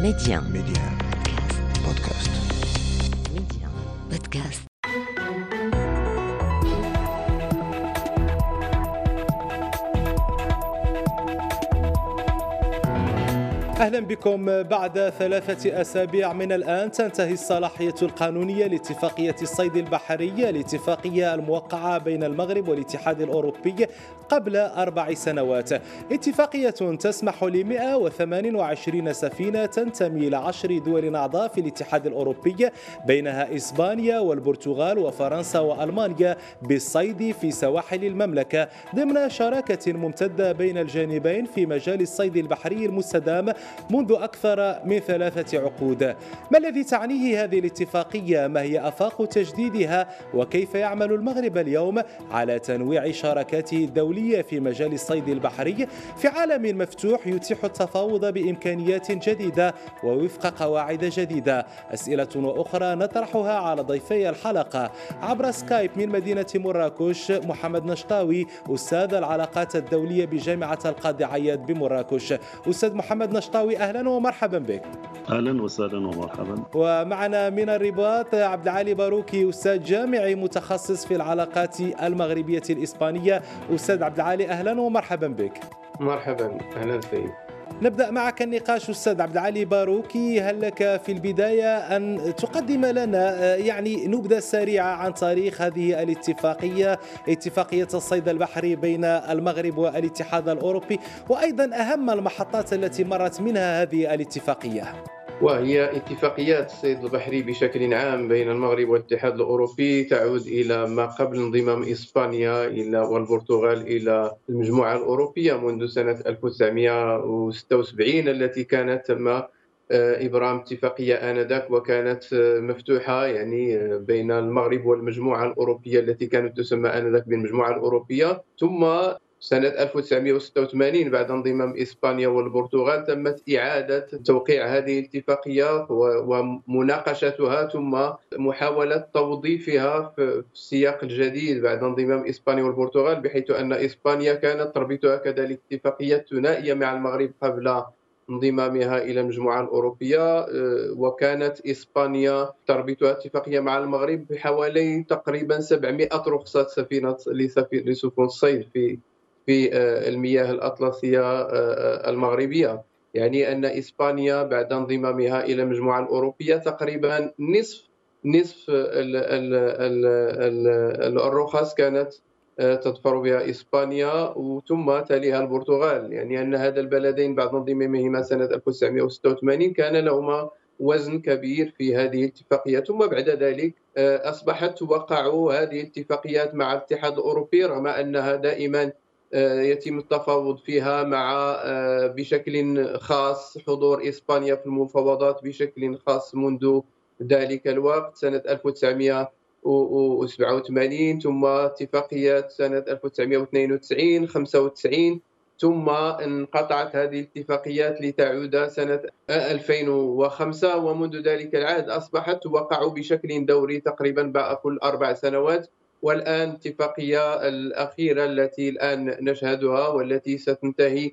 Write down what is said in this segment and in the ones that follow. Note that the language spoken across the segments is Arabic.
Média. Média. Podcast. Média. Podcast. أهلا بكم بعد ثلاثة أسابيع من الآن تنتهي الصلاحية القانونية لاتفاقية الصيد البحري الاتفاقيه الموقعة بين المغرب والاتحاد الأوروبي قبل أربع سنوات اتفاقية تسمح ل 128 سفينة تنتمي لعشر دول أعضاء في الاتحاد الأوروبي بينها إسبانيا والبرتغال وفرنسا وألمانيا بالصيد في سواحل المملكة ضمن شراكة ممتدة بين الجانبين في مجال الصيد البحري المستدام منذ أكثر من ثلاثة عقود ما الذي تعنيه هذه الاتفاقية؟ ما هي أفاق تجديدها؟ وكيف يعمل المغرب اليوم على تنويع شراكاته الدولية في مجال الصيد البحري في عالم مفتوح يتيح التفاوض بإمكانيات جديدة ووفق قواعد جديدة. أسئلة وأخرى نطرحها على ضيفي الحلقة. عبر سكايب من مدينة مراكش محمد نشطاوي أستاذ العلاقات الدولية بجامعة القاضي عياض بمراكش. أستاذ محمد نشطاوي أهلا ومرحبا بك. أهلا وسهلا ومرحبا. ومعنا من الرباط عبد العالي باروكي أستاذ جامعي متخصص في العلاقات المغربية الإسبانية. أستاذ عبد العالي أهلا ومرحبا بك. مرحبا أهلا سيد. نبدأ معك النقاش أستاذ عبد العالي باروكي. هل لك في البداية أن تقدم لنا يعني نبذة سريعة عن تاريخ هذه الاتفاقية اتفاقية الصيد البحري بين المغرب والاتحاد الأوروبي وأيضا أهم المحطات التي مرت منها هذه الاتفاقية؟ وهي اتفاقيات الصيد البحري بشكل عام بين المغرب والاتحاد الأوروبي تعود إلى ما قبل انضمام إسبانيا إلى والبرتغال إلى المجموعة الأوروبية منذ سنة 1976 التي كانت تم إبرام اتفاقية آنذاك وكانت مفتوحة يعني بين المغرب والمجموعة الأوروبية التي كانت تسمى آنذاك بالمجموعة الأوروبية. ثم سنة 1986 بعد انضمام إسبانيا والبرتغال تمت إعادة توقيع هذه الاتفاقية ومناقشتها ثم محاولة توظيفها في السياق الجديد بعد انضمام إسبانيا والبرتغال بحيث أن إسبانيا كانت تربطها كذلك اتفاقيات ثنائية مع المغرب قبل انضمامها إلى المجموعة الأوروبية وكانت إسبانيا تربطها اتفاقية مع المغرب بحوالي تقريبا 700 رخصة سفينة لسفن الصيد في في المياه الأطلسية المغربية. يعني أن إسبانيا بعد انضمامها إلى المجموعة الأوروبية تقريبا نصف نصف الرخص كانت تظفر بها إسبانيا ثم تليها البرتغال. يعني أن هذا البلدين بعد انضمامهما سنة 1986 كان لهما وزن كبير في هذه الاتفاقية. ثم بعد ذلك أصبحت توقع هذه الاتفاقيات مع الاتحاد الأوروبي رغم أنها دائما يتم التفاوض فيها مع بشكل خاص حضور إسبانيا في المفاوضات بشكل خاص منذ ذلك الوقت سنة 1987 ثم اتفاقيات سنة 1992 95 ثم انقطعت هذه الاتفاقيات لتعود سنة 2005 ومنذ ذلك العهد أصبحت توقع بشكل دوري تقريبا كل أربع سنوات والآن الاتفاقية الأخيرة التي الآن نشهدها والتي ستنتهي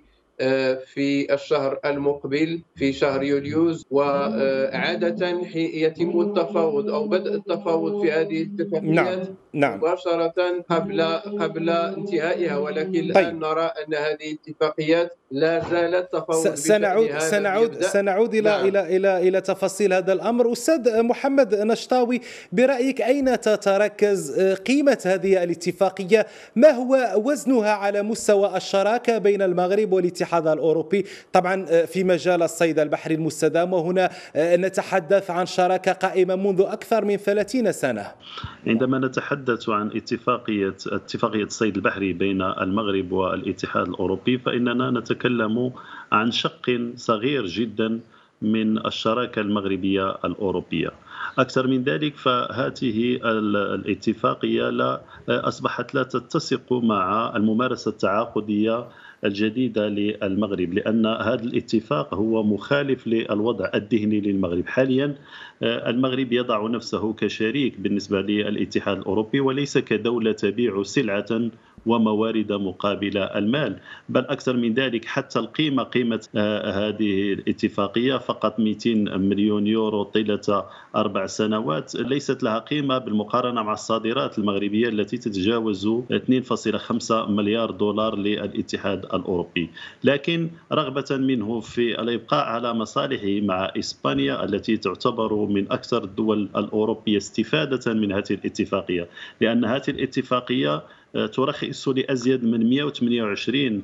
في الشهر المقبل في شهر يوليوز وعادة يتم التفاوض أو بدء التفاوض في هذه الاتفاقيات نعم. نعم. مباشرة قبل قبل انتهائها ولكن الآن طيب. نرى أن هذه الاتفاقيات لا زالت تفاوض سنعود سنعود سنعود إلى نعم. إلى إلى إلى تفاصيل هذا الأمر أستاذ محمد نشطاوي برأيك أين تتركز قيمة هذه الاتفاقية ما هو وزنها على مستوى الشراكة بين المغرب والاتحاد الأوروبي طبعا في مجال الصيد البحري المستدام وهنا نتحدث عن شراكة قائمة منذ أكثر من 30 سنة عندما نتحدث عن اتفاقية اتفاقية الصيد البحري بين المغرب والاتحاد الأوروبي فإننا نتكلم عن شق صغير جدا من الشراكة المغربية الأوروبية. أكثر من ذلك فهذه الاتفاقية لا أصبحت لا تتسق مع الممارسة التعاقدية الجديدة للمغرب لأن هذا الاتفاق هو مخالف للوضع الذهني للمغرب. حاليا المغرب يضع نفسه كشريك بالنسبة للاتحاد الأوروبي وليس كدولة تبيع سلعة وموارد مقابل المال. بل أكثر من ذلك حتى القيمة قيمة هذه الاتفاقية فقط 200 مليون يورو طيلة أربع سنوات. ليست لها قيمة بالمقارنة مع الصادرات المغربية التي تتجاوز 2.5 مليار دولار للاتحاد الأوروبي. لكن رغبة منه في الإبقاء على مصالحه مع إسبانيا التي تعتبر من أكثر الدول الأوروبية استفادة من هذه الاتفاقية. لأن هذه الاتفاقية ترخص لأزيد من 128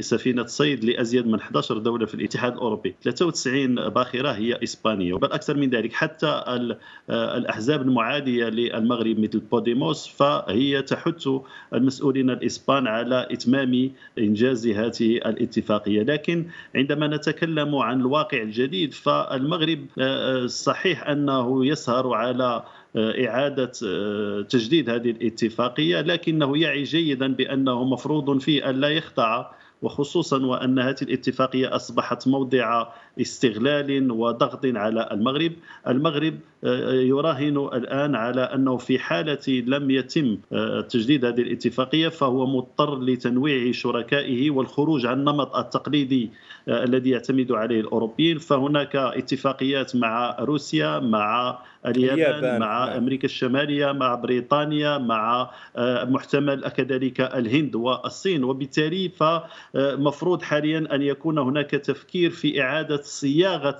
سفينة صيد لأزيد من 11 دولة في الاتحاد الأوروبي. 93 باخرة هي إسبانيا. بل أكثر من ذلك حتى الأحزاب المعادية للمغرب مثل بوديموس فهي تحث المسؤولين الإسبان على إتمام إنجاز هذه الاتفاقية. لكن عندما نتكلم عن الواقع الجديد فالمغرب صحيح أنه يسهر على إعادة تجديد هذه الاتفاقية لكنه يعي جيدا بأنه مفروض فيه لا يخضع وخصوصا وأن هذه الاتفاقية أصبحت موضع استغلال وضغط على المغرب، المغرب آه، يراهن الآن على أنه في حالة لم يتم آه، تجديد هذه الاتفاقية فهو مضطر لتنويع شركائه والخروج عن النمط التقليدي آه، الذي يعتمد عليه الأوروبيين، فهناك اتفاقيات مع روسيا، مع اليابان, اليابان مع نعم. أمريكا الشمالية مع بريطانيا مع محتمل كذلك الهند والصين وبالتالي ف مفروض حاليا أن يكون هناك تفكير في إعادة صياغة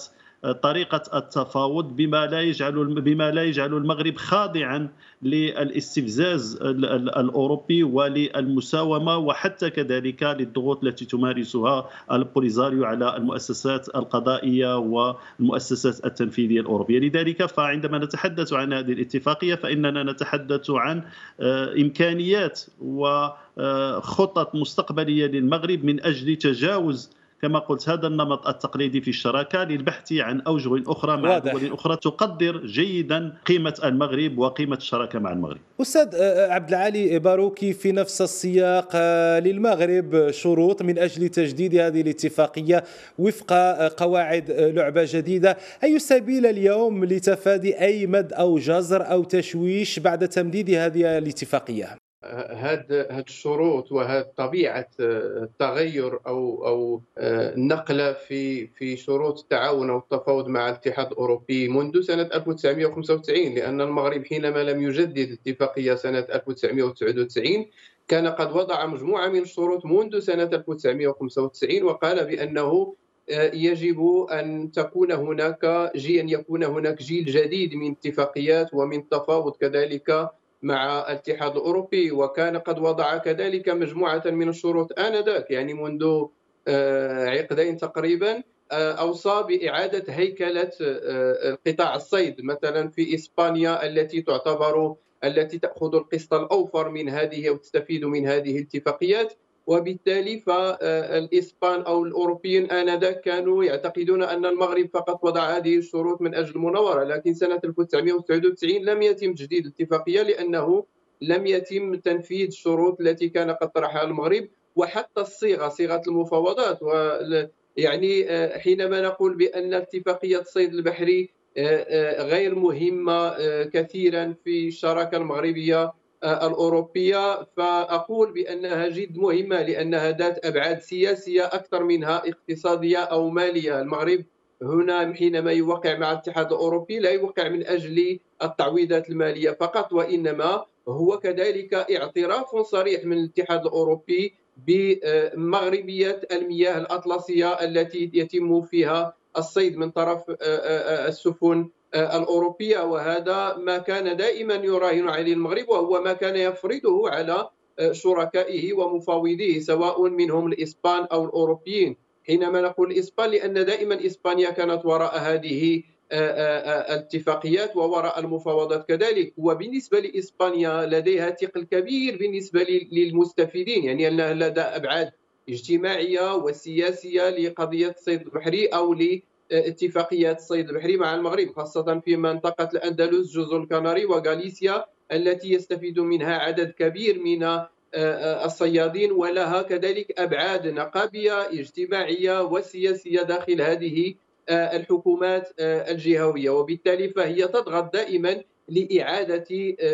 طريقة التفاوض بما لا يجعل بما لا يجعل المغرب خاضعا للاستفزاز الأوروبي وللمساومة وحتى كذلك للضغوط التي تمارسها البوليزاريو على المؤسسات القضائية والمؤسسات التنفيذية الأوروبية، لذلك فعندما نتحدث عن هذه الاتفاقية فإننا نتحدث عن آه، إمكانيات وخطط مستقبلية للمغرب من أجل تجاوز كما قلت هذا النمط التقليدي في الشراكة للبحث عن أوجه أخرى مع واضح. دول أخرى تقدر جيدا قيمة المغرب وقيمة الشراكة مع المغرب. أستاذ آه، آه، عبد العالي باروكي في نفس السياق آه، للمغرب شروط من أجل تجديد هذه الاتفاقية وفق قواعد لعبة جديدة، أي سبيل اليوم لتفادي أي مد أو جزر أو تشويش بعد تمديد هذه الاتفاقية؟ هاد هاد الشروط وهاد طبيعة آه، التغير أو أو آه، النقلة في في شروط التعاون أو التفاوض مع الاتحاد الأوروبي منذ سنة 1995 لأن المغرب حينما لم يجدد الاتفاقيه سنة 1999 كان قد وضع مجموعة من الشروط منذ سنة 1995 وقال بأنه آه، يجب أن تكون هناك جي أن يكون هناك جيل جديد من اتفاقيات ومن التفاوض كذلك مع الاتحاد الأوروبي وكان قد وضع كذلك مجموعة من الشروط آنذاك يعني منذ آه، عقدين تقريبا آه، أوصى بإعادة هيكلة آه، قطاع الصيد مثلا في إسبانيا التي تعتبر التي تأخذ القسط الأوفر من هذه وتستفيد من هذه الاتفاقيات. وبالتالي فالإسبان أو الأوروبيين آنذاك كانوا يعتقدون أن المغرب فقط وضع هذه الشروط من أجل المناورة لكن سنة 1999 لم يتم تجديد الاتفاقية لأنه لم يتم تنفيذ الشروط التي كان قد طرحها المغرب وحتى الصيغة صيغة المفاوضات. يعني آه، حينما نقول بأن اتفاقية الصيد البحري آه، آه، غير مهمة كثيرا في الشراكة المغربية الأوروبية فأقول بأنها جد مهمة لأنها ذات أبعاد سياسية أكثر منها اقتصادية أو مالية. المغرب هنا حينما يوقع مع الاتحاد الأوروبي لا يوقع من أجل التعويضات المالية فقط وإنما هو كذلك اعتراف صريح من الاتحاد الأوروبي بمغربية المياه الأطلسية التي يتم فيها الصيد من طرف السفن الأوروبية وهذا ما كان دائما يراهن عليه المغرب وهو ما كان يفرضه على شركائه ومفاوضيه سواء منهم الإسبان أو الأوروبيين. حينما نقول الإسبان لأن دائما إسبانيا كانت وراء هذه الاتفاقيات ووراء المفاوضات كذلك. وبالنسبة لإسبانيا لديها ثقل كبير بالنسبة للمستفيدين. يعني لدى أبعاد اجتماعية وسياسية لقضية الصيد البحري أو اتفاقيات الصيد البحري مع المغرب خاصة في منطقة الأندلس جزر الكناري وغاليسيا التي يستفيد منها عدد كبير من آه، آه، الصيادين ولها كذلك أبعاد نقابية اجتماعية وسياسية داخل هذه آه، الحكومات الجهوية. وبالتالي فهي تضغط دائما لإعادة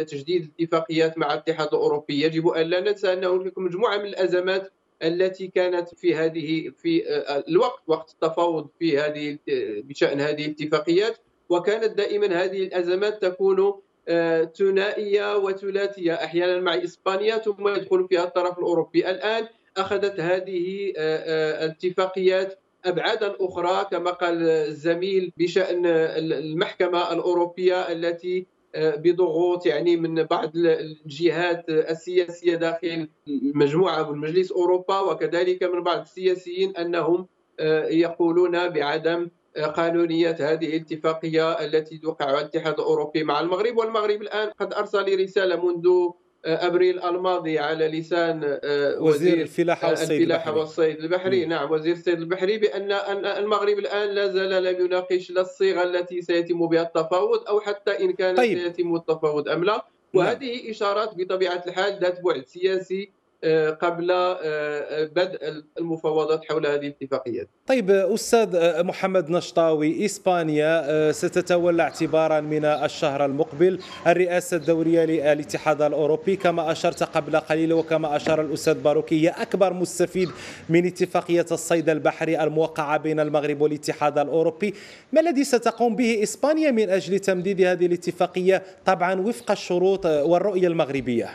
تجديد الاتفاقيات مع الاتحاد الأوروبي. يجب أن لا ننسى ان هناك مجموعة من الأزمات التي كانت في هذه في الوقت وقت التفاوض في هذه بشأن هذه الاتفاقيات وكانت دائما هذه الأزمات تكون آه، ثنائية وثلاثية. أحيانا مع إسبانيا ثم يدخل فيها الطرف الأوروبي. الآن أخذت هذه آه، آه، الاتفاقيات ابعادا أخرى كما قال الزميل بشأن المحكمة الأوروبية التي بضغوط يعني من بعض الجهات السياسية داخل المجموعة والمجلس أوروبا وكذلك من بعض السياسيين أنهم يقولون بعدم قانونية هذه الاتفاقية التي توقعها الاتحاد الأوروبي مع المغرب. والمغرب الآن قد أرسل رسالة منذ أبريل ألماضي على لسان آه، وزير, الفلاحة والصيد الفلاحة البحري. والصيد البحري نعم وزير الصيد البحري بأن المغرب الآن لا زال لم يناقش لا الصيغة التي سيتم بها التفاوض أو حتى إن كان طيب. سيتم التفاوض أم لا نعم. وهذه نعم. إشارات بطبيعة الحال ذات بعد سياسي آه، قبل آه، بدء المفاوضات حول هذه الاتفاقيات. طيب أستاذ محمد نشطاوي إسبانيا ستتولى اعتبارا من الشهر المقبل الرئاسة الدورية للاتحاد الأوروبي. كما أشرت قبل قليل وكما أشار الأستاذ باروكي هي أكبر مستفيد من اتفاقية الصيد البحري الموقعة بين المغرب والاتحاد الأوروبي. ما الذي ستقوم به إسبانيا من أجل تمديد هذه الاتفاقية طبعا وفق الشروط والرؤية المغربية؟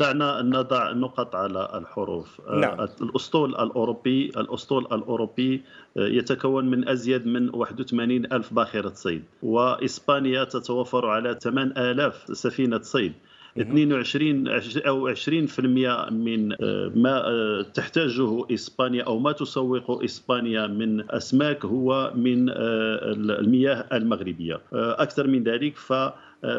دعنا نضع النقط على الحروف آه، نعم. الأسطول الأوروبي الأسطول الأوروبي آه، يتكون من أزيد من 81 ألف باخرة صيد وإسبانيا تتوفر على 8000 سفينة صيد 22 أو 20% من آه، ما تحتاجه إسبانيا أو ما تسوق إسبانيا من أسماك هو من المياه المغربية. أكثر من ذلك ف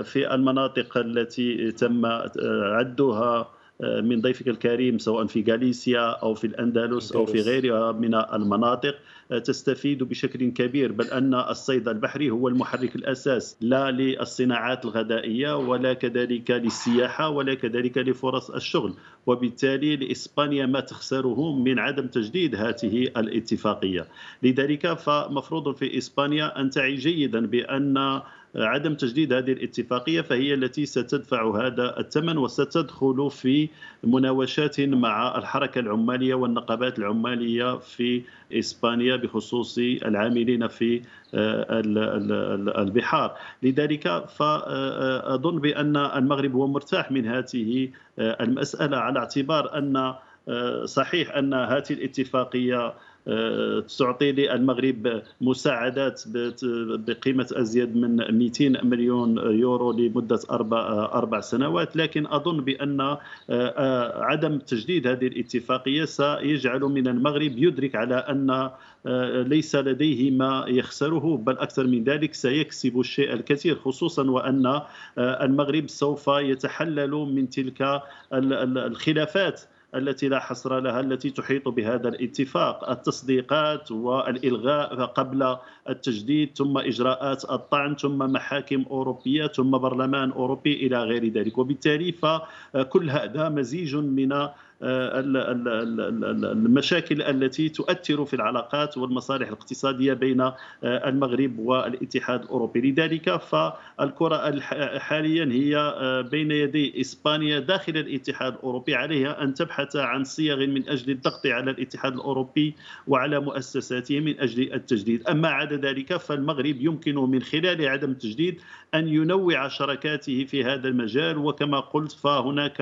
في المناطق التي تم عدها من ضيفك الكريم سواء في غاليسيا أو في الأندلس أو في غيرها من المناطق تستفيد بشكل كبير بل أن الصيد البحري هو المحرك الأساس لا للصناعات الغذائية ولا كذلك للسياحة ولا كذلك لفرص الشغل. وبالتالي لإسبانيا ما تخسره من عدم تجديد هذه الاتفاقية. لذلك فمفروض في إسبانيا أن تعي جيدا بأن عدم تجديد هذه الاتفاقية فهي التي ستدفع هذا الثمن وستدخل في مناوشات مع الحركة العمالية والنقابات العمالية في إسبانيا بخصوص العاملين في آه، البحار. لذلك فأظن بأن المغرب هو مرتاح من هذه آه، المسألة على اعتبار أن آه، صحيح أن هذه الاتفاقية تعطي للمغرب مساعدات بقيمة أزيد من 200 مليون يورو لمدة أربع أربع سنوات. لكن أظن بأن آه، آه، عدم تجديد هذه الاتفاقية سيجعل من المغرب يدرك على أن آه، ليس لديه ما يخسره بل أكثر من ذلك سيكسب الشيء الكثير خصوصا وأن المغرب سوف يتحلل من تلك الخلافات. التي لا حصر لها التي تحيط بهذا الاتفاق. التصديقات والإلغاء قبل التجديد ثم إجراءات الطعن ثم محاكم أوروبية ثم برلمان أوروبي إلى غير ذلك. وبالتالي فكل هذا مزيج من المشاكل التي تؤثر في العلاقات والمصالح الاقتصادية بين آه، المغرب والاتحاد الأوروبي. لذلك فالكرة حاليا هي آه، بين يدي إسبانيا داخل الاتحاد الأوروبي عليها أن تبحث عن صيغ من أجل الضغط على الاتحاد الأوروبي وعلى مؤسساته من أجل التجديد. أما عدا ذلك فالمغرب يمكنه من خلال عدم التجديد أن ينوع شراكاته في هذا المجال وكما قلت فهناك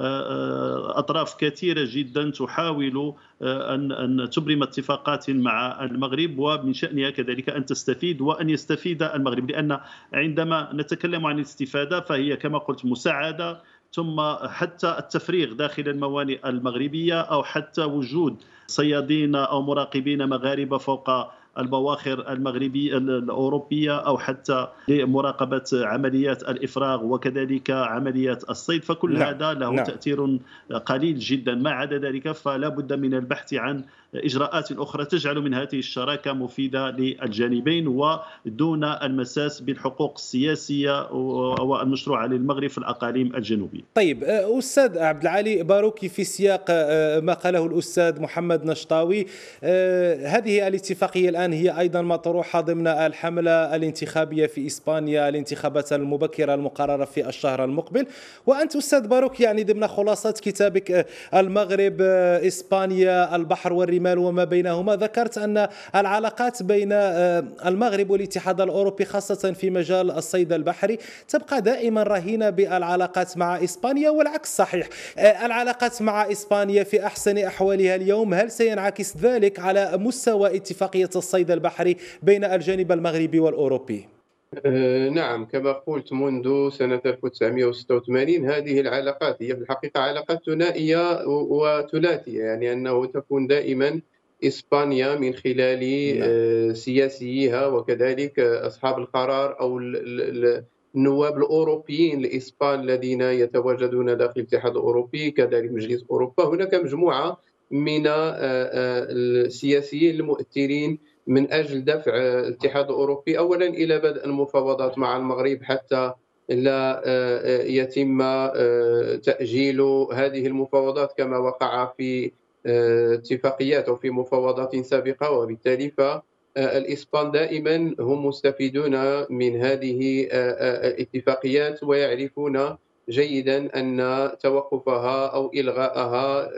آه، كثيرة جدا تحاول آه، أن أن تبرم اتفاقات مع المغرب ومن شأنها كذلك أن تستفيد وأن يستفيد المغرب. لأن عندما نتكلم عن الاستفادة فهي كما قلت مساعدة ثم حتى التفريغ داخل الموانئ المغربية أو حتى وجود صيادين أو مراقبين مغاربة فوق البواخر المغربية الأوروبية أو حتى لمراقبة عمليات الإفراغ وكذلك عمليات الصيد فكل نعم. هذا له نعم. تأثير قليل جدا ما عدا ذلك فلا بد من البحث عن إجراءات أخرى تجعل من هذه الشراكة مفيدة للجانبين ودون المساس بالحقوق السياسية والمشروعة للمغرب في الأقاليم الجنوبية طيب أستاذ عبد العالي باروكي في سياق ما قاله الأستاذ محمد نشطاوي هذه الاتفاقية الآن الآن هي أيضا مطروحة ضمن الحملة الانتخابية في إسبانيا الانتخابات المبكرة المقررة في الشهر المقبل. وأنت أستاذ باروك يعني ضمن خلاصة كتابك المغرب إسبانيا البحر والرمال وما بينهما ذكرت أن العلاقات بين المغرب والاتحاد الأوروبي خاصة في مجال الصيد البحري تبقى دائما رهينة بالعلاقات مع إسبانيا والعكس صحيح. العلاقات مع إسبانيا في أحسن أحوالها اليوم هل سينعكس ذلك على مستوى اتفاقية الصيد؟ البحري بين الجانب المغربي والأوروبي؟ أه، نعم كما قلت منذ سنة 1986 هذه العلاقات هي في الحقيقة علاقات ثنائية وثلاثية يعني أنه تكون دائما إسبانيا من خلال نعم. أه، سياسيها وكذلك أصحاب القرار أو النواب الأوروبيين الإسبان الذين يتواجدون داخل الاتحاد الأوروبي كذلك مجلس أوروبا هناك مجموعة من آه، السياسيين المؤثرين من أجل دفع الاتحاد الأوروبي اولا إلى بدء المفاوضات مع المغرب حتى لا آه، يتم تأجيل هذه المفاوضات كما وقع في اتفاقيات أو في مفاوضات سابقة. وبالتالي فالاسبان دائما هم مستفيدون من هذه الاتفاقيات ويعرفون جيدا أن توقفها أو الغائها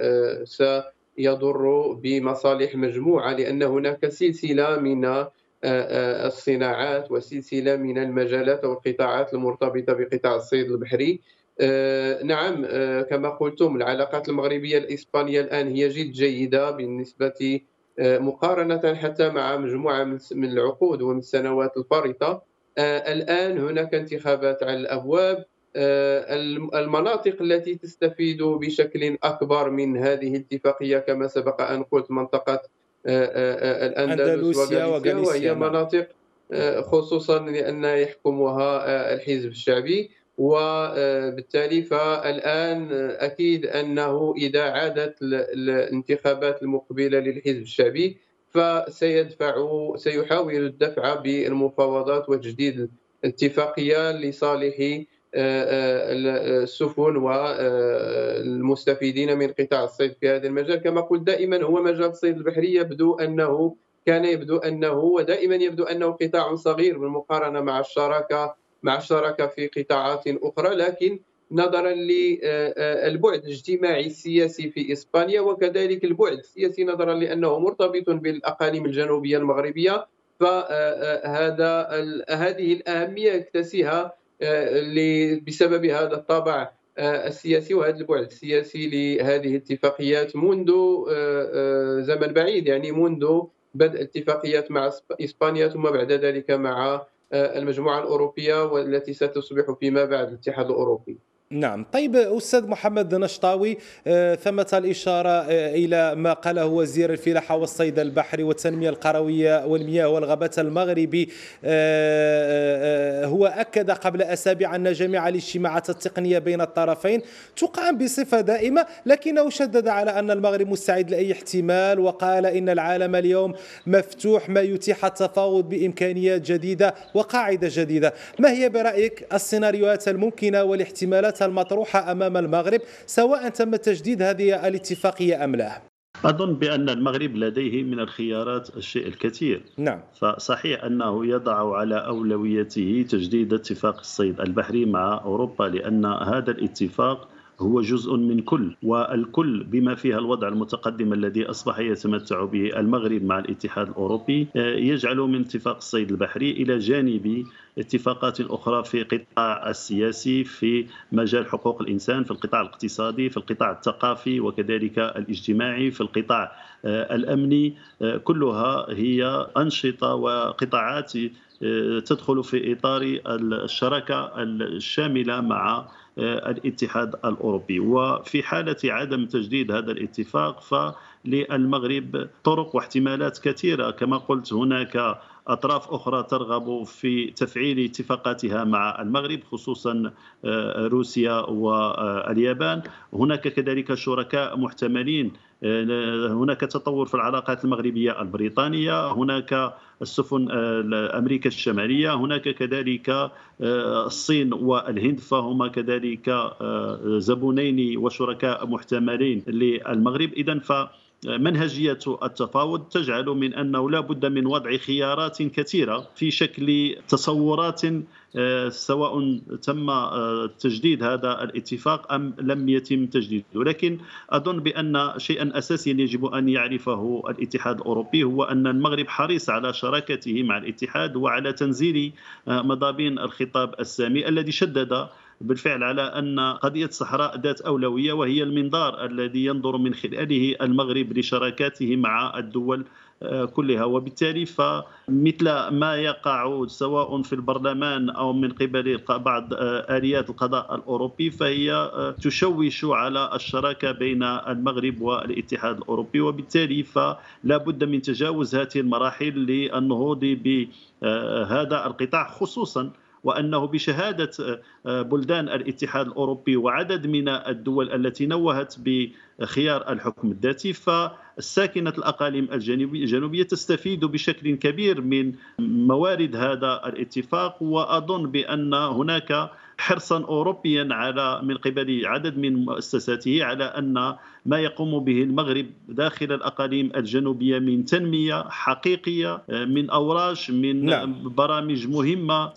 يضر بمصالح مجموعة لأن هناك سلسلة من آه، آه، الصناعات وسلسلة من المجالات والقطاعات المرتبطة بقطاع الصيد البحري. آه، نعم كما قلتم العلاقات المغربية الإسبانية الآن هي جد جيدة بالنسبة مقارنة حتى مع مجموعة من العقود ومن السنوات الفارطة. الآن هناك انتخابات على الأبواب. المناطق التي تستفيد بشكل أكبر من هذه الاتفاقية كما سبق أن قلت منطقة آه، آه، الأندلس وغاليسيا وهي نعم. مناطق خصوصا لأن يحكمها الحزب الشعبي وبالتالي فالآن أكيد أنه إذا عادت الانتخابات المقبلة للحزب الشعبي فسيدفع سيحاول الدفع بالمفاوضات وتجديد الاتفاقية لصالح السفن والمستفيدين من قطاع الصيد في هذا المجال. كما قلت دائما هو مجال الصيد البحري يبدو أنه كان يبدو أنه ودائما يبدو أنه قطاع صغير بالمقارنة مع الشراكة مع الشراكة في قطاعات أخرى. لكن نظرا للبعد الاجتماعي السياسي في إسبانيا وكذلك البعد السياسي نظرا لأنه مرتبط بالأقاليم الجنوبية المغربية. فهذا هذه الأهمية يكتسيها بسبب هذا الطابع آه، السياسي وهذا البعد السياسي لهذه الاتفاقيات منذ آه، آه، زمن بعيد يعني منذ بدء اتفاقيات مع إسبانيا ثم بعد ذلك مع المجموعة الأوروبية والتي ستصبح فيما بعد الاتحاد الأوروبي. نعم. طيب أستاذ محمد نشطاوي آه، ثمة الإشارة آه، إلى ما قاله وزير الفلاحة والصيد البحري والتنمية القروية والمياه والغابات المغربي. آه، هو أكد قبل أسابيع أن جميع الاجتماعات التقنية بين الطرفين تقام بصفة دائمة لكنه شدد على أن المغرب مستعد لأي احتمال وقال إن العالم اليوم مفتوح ما يتيح التفاوض بإمكانيات جديدة وقاعدة جديدة. ما هي برأيك السيناريوهات الممكنة والاحتمالات المطروحة أمام المغرب سواء تم تجديد هذه الاتفاقية أم لا. أظن بأن المغرب لديه من الخيارات الشيء الكثير. نعم. فصحيح أنه يضع على أولويته تجديد اتفاق الصيد البحري مع أوروبا لأن هذا الاتفاق هو جزء من كل والكل بما فيها الوضع المتقدم الذي أصبح يتمتع به المغرب مع الاتحاد الأوروبي آه، يجعل من اتفاق الصيد البحري إلى جانب اتفاقات أخرى في قطاع السياسي في مجال حقوق الإنسان في القطاع الاقتصادي في القطاع الثقافي وكذلك الاجتماعي في القطاع آه، الأمني آه، كلها هي أنشطة وقطاعات تدخل في إطار الشراكة الشاملة مع آه، الاتحاد الأوروبي. وفي حالة عدم تجديد هذا الاتفاق فللمغرب طرق واحتمالات كثيرة. كما قلت هناك أطراف أخرى ترغب في تفعيل اتفاقاتها مع المغرب خصوصا آه، روسيا واليابان. هناك كذلك شركاء محتملين هناك تطور في العلاقات المغربية البريطانية هناك السفن آه، أمريكا الشمالية هناك كذلك الصين والهند فهما كذلك زبونين وشركاء محتملين للمغرب. اذا ف منهجية التفاوض تجعل من أنه لا بد من وضع خيارات كثيرة في شكل تصورات آه، سواء تم آه، تجديد هذا الاتفاق أم لم يتم تجديده. ولكن أظن بأن شيئا اساسيا يجب أن يعرفه الاتحاد الأوروبي هو أن المغرب حريص على شراكته مع الاتحاد وعلى تنزيل آه، مضامين الخطاب السامي الذي شدد بالفعل على أن قضية الصحراء ذات أولوية وهي المنظار الذي ينظر من خلاله المغرب لشراكاته مع الدول كلها. وبالتالي فمثل ما يقع سواء في البرلمان أو من قبل بعض آليات القضاء الأوروبي فهي تشوش على الشراكة بين المغرب والاتحاد الأوروبي. وبالتالي فلا بد من تجاوز هذه المراحل للنهوض بهذا القطاع خصوصا وأنه بشهادة بلدان الاتحاد الأوروبي وعدد من الدول التي نوهت بخيار الحكم الذاتي فالساكنة الأقاليم الجنوبية تستفيد بشكل كبير من موارد هذا الاتفاق وأظن بأن هناك حرصا اوروبيا على من قبل عدد من مؤسساته على أن ما يقوم به المغرب داخل الأقاليم الجنوبية من تنمية حقيقية من اوراش من نعم. برامج مهمة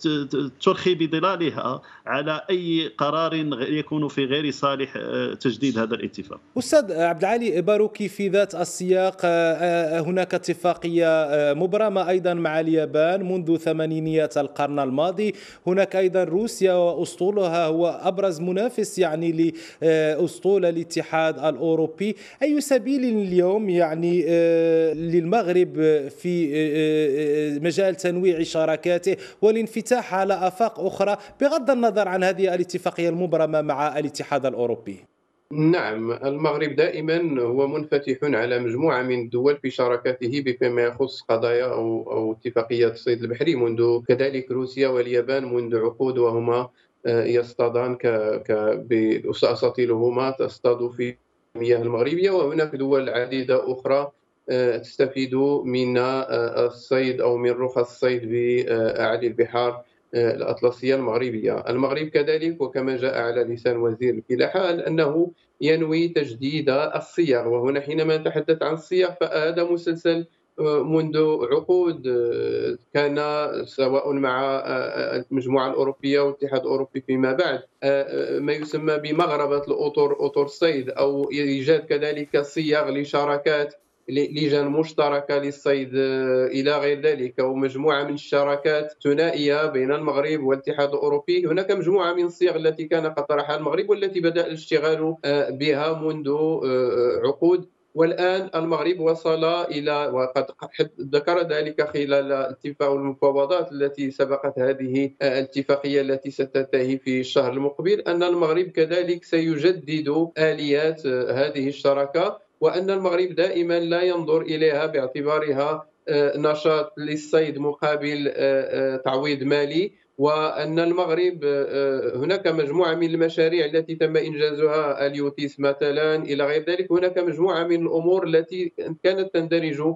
ترخي بظلالها على أي قرار يكون في غير صالح آه، تجديد هذا الاتفاق. أستاذ عبد العالي باروكي في ذات السياق آه، آه، هناك اتفاقية مبرمة أيضا مع اليابان منذ ثمانينيات القرن الماضي، هناك أيضا روسيا واسطولها هو أبرز منافس يعني لأسطول الاتحاد الأوروبي، أي سبيل اليوم يعني للمغرب في مجال تنويع شراكاته والانفتاح على آفاق أخرى بغض النظر عن هذه الاتفاقية المبرمة مع الاتحاد الأوروبي؟ نعم المغرب دائما هو منفتح على مجموعة من الدول في شراكته بما يخص قضايا أو, أو اتفاقيات الصيد البحري منذ كذلك روسيا واليابان منذ عقود وهما آه، يصطادان ك بأساطيلهما تصطاد في المياه المغربية وهناك دول عديدة أخرى آه، تستفيد من آه، الصيد أو من رخص الصيد بأعلى البحار آه، الأطلسية المغربية. المغرب كذلك وكما جاء على لسان وزير الفلاحة أنه ينوي تجديد الصيغ وهنا حينما نتحدث عن الصيغ فهذا مسلسل آه، منذ عقود كان سواء مع المجموعة الأوروبية والاتحاد الأوروبي فيما بعد. ما يسمى بمغربة الأطر أطر الصيد أو إيجاد كذلك صيغ لشراكات لجان مشتركة للصيد إلى غير ذلك. ومجموعة من الشراكات ثنائية بين المغرب والاتحاد الأوروبي. هناك مجموعة من الصيغ التي كان قد طرحها المغرب والتي بدأ الاشتغال آه، بها منذ آه، عقود. والآن المغرب وصل إلى وقد ذكر ذلك خلال اتفاق المفاوضات التي سبقت هذه الاتفاقية التي ستنتهي في الشهر المقبل أن المغرب كذلك سيجدد آليات هذه الشراكة وأن المغرب دائما لا ينظر إليها باعتبارها آه، نشاط للصيد مقابل آه، آه، تعويض مالي. وأن المغرب هناك مجموعة من المشاريع التي تم إنجازها اليوتيس مثلا إلى غير ذلك. هناك مجموعة من الأمور التي كانت تندرج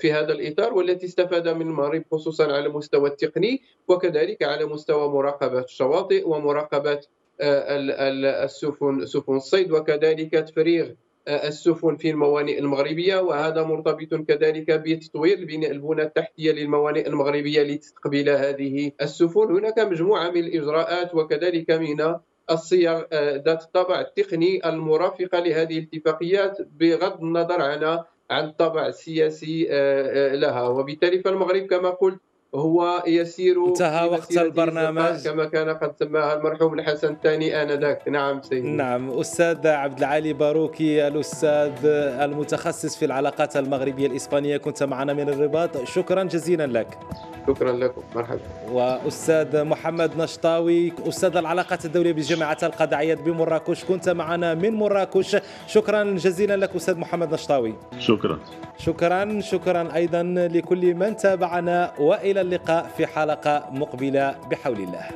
في هذا الإطار والتي استفاد من المغرب خصوصا على المستوى التقني وكذلك على مستوى مراقبة الشواطئ ومراقبة السفن سفن الصيد وكذلك تفريغ السفن في الموانئ المغربية وهذا مرتبط كذلك بتطوير البنى التحتية للموانئ المغربية لتستقبل هذه السفن. هناك مجموعة من الإجراءات وكذلك من الصيغ آه، ذات الطابع التقني المرافقة لهذه الاتفاقيات بغض النظر عن عن الطابع السياسي آه، آه، لها. وبالتالي فالمغرب كما قلت هو يسير انتهى وقت البرنامج. كما كان قد سماها المرحوم الحسن الثاني آنذاك. نعم سيدي. نعم أستاذ عبد العالي باروكي الأستاذ المتخصص في العلاقات المغربية الإسبانية. كنت معنا من الرباط. شكرا جزيلا لك. شكرا لكم. مرحبا. وأستاذ محمد نشطاوي أستاذ العلاقات الدولية بجامعة القادعيات بمراكش. كنت معنا من مراكش. شكرا جزيلا لك أستاذ محمد نشطاوي. شكرا. شكرا شكرا أيضا لكل من تابعنا. وإلى اللقاء في حلقة مقبلة بحول الله.